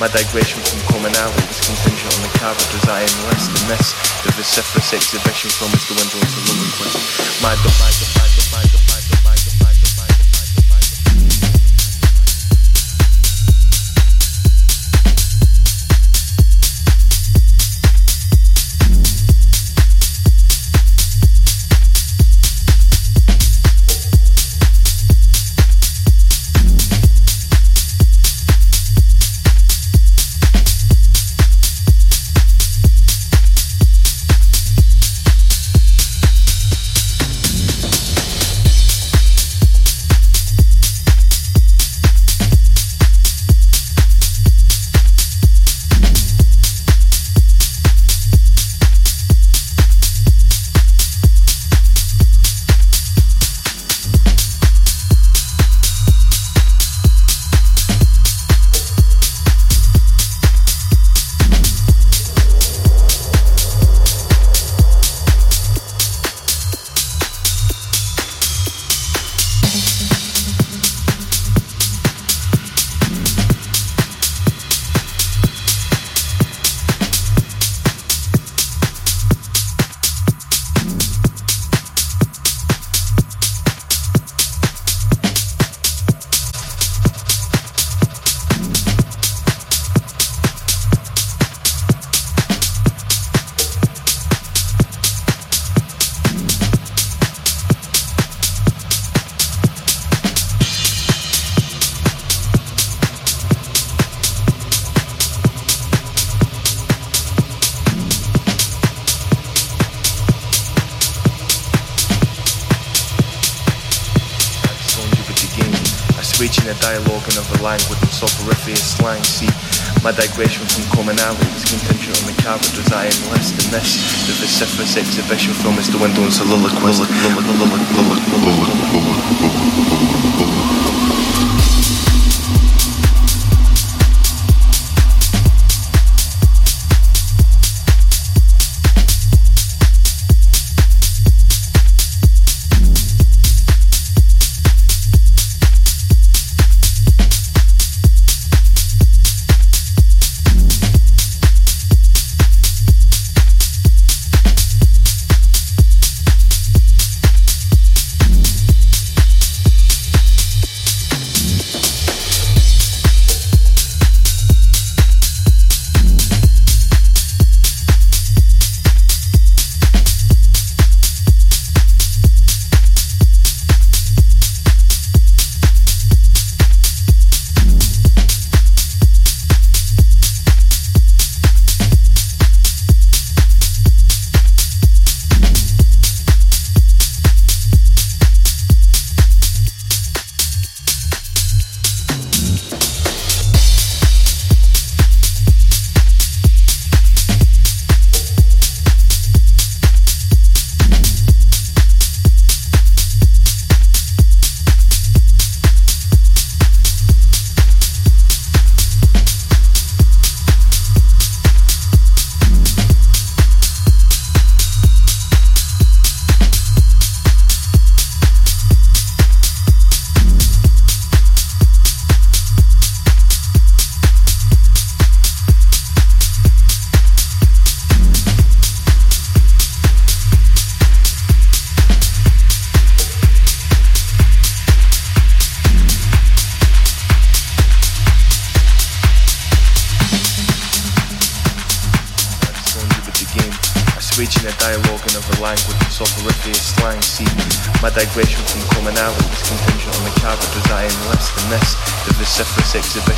my digression. 1986, official film is The Window and Soliloquy. six of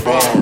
far.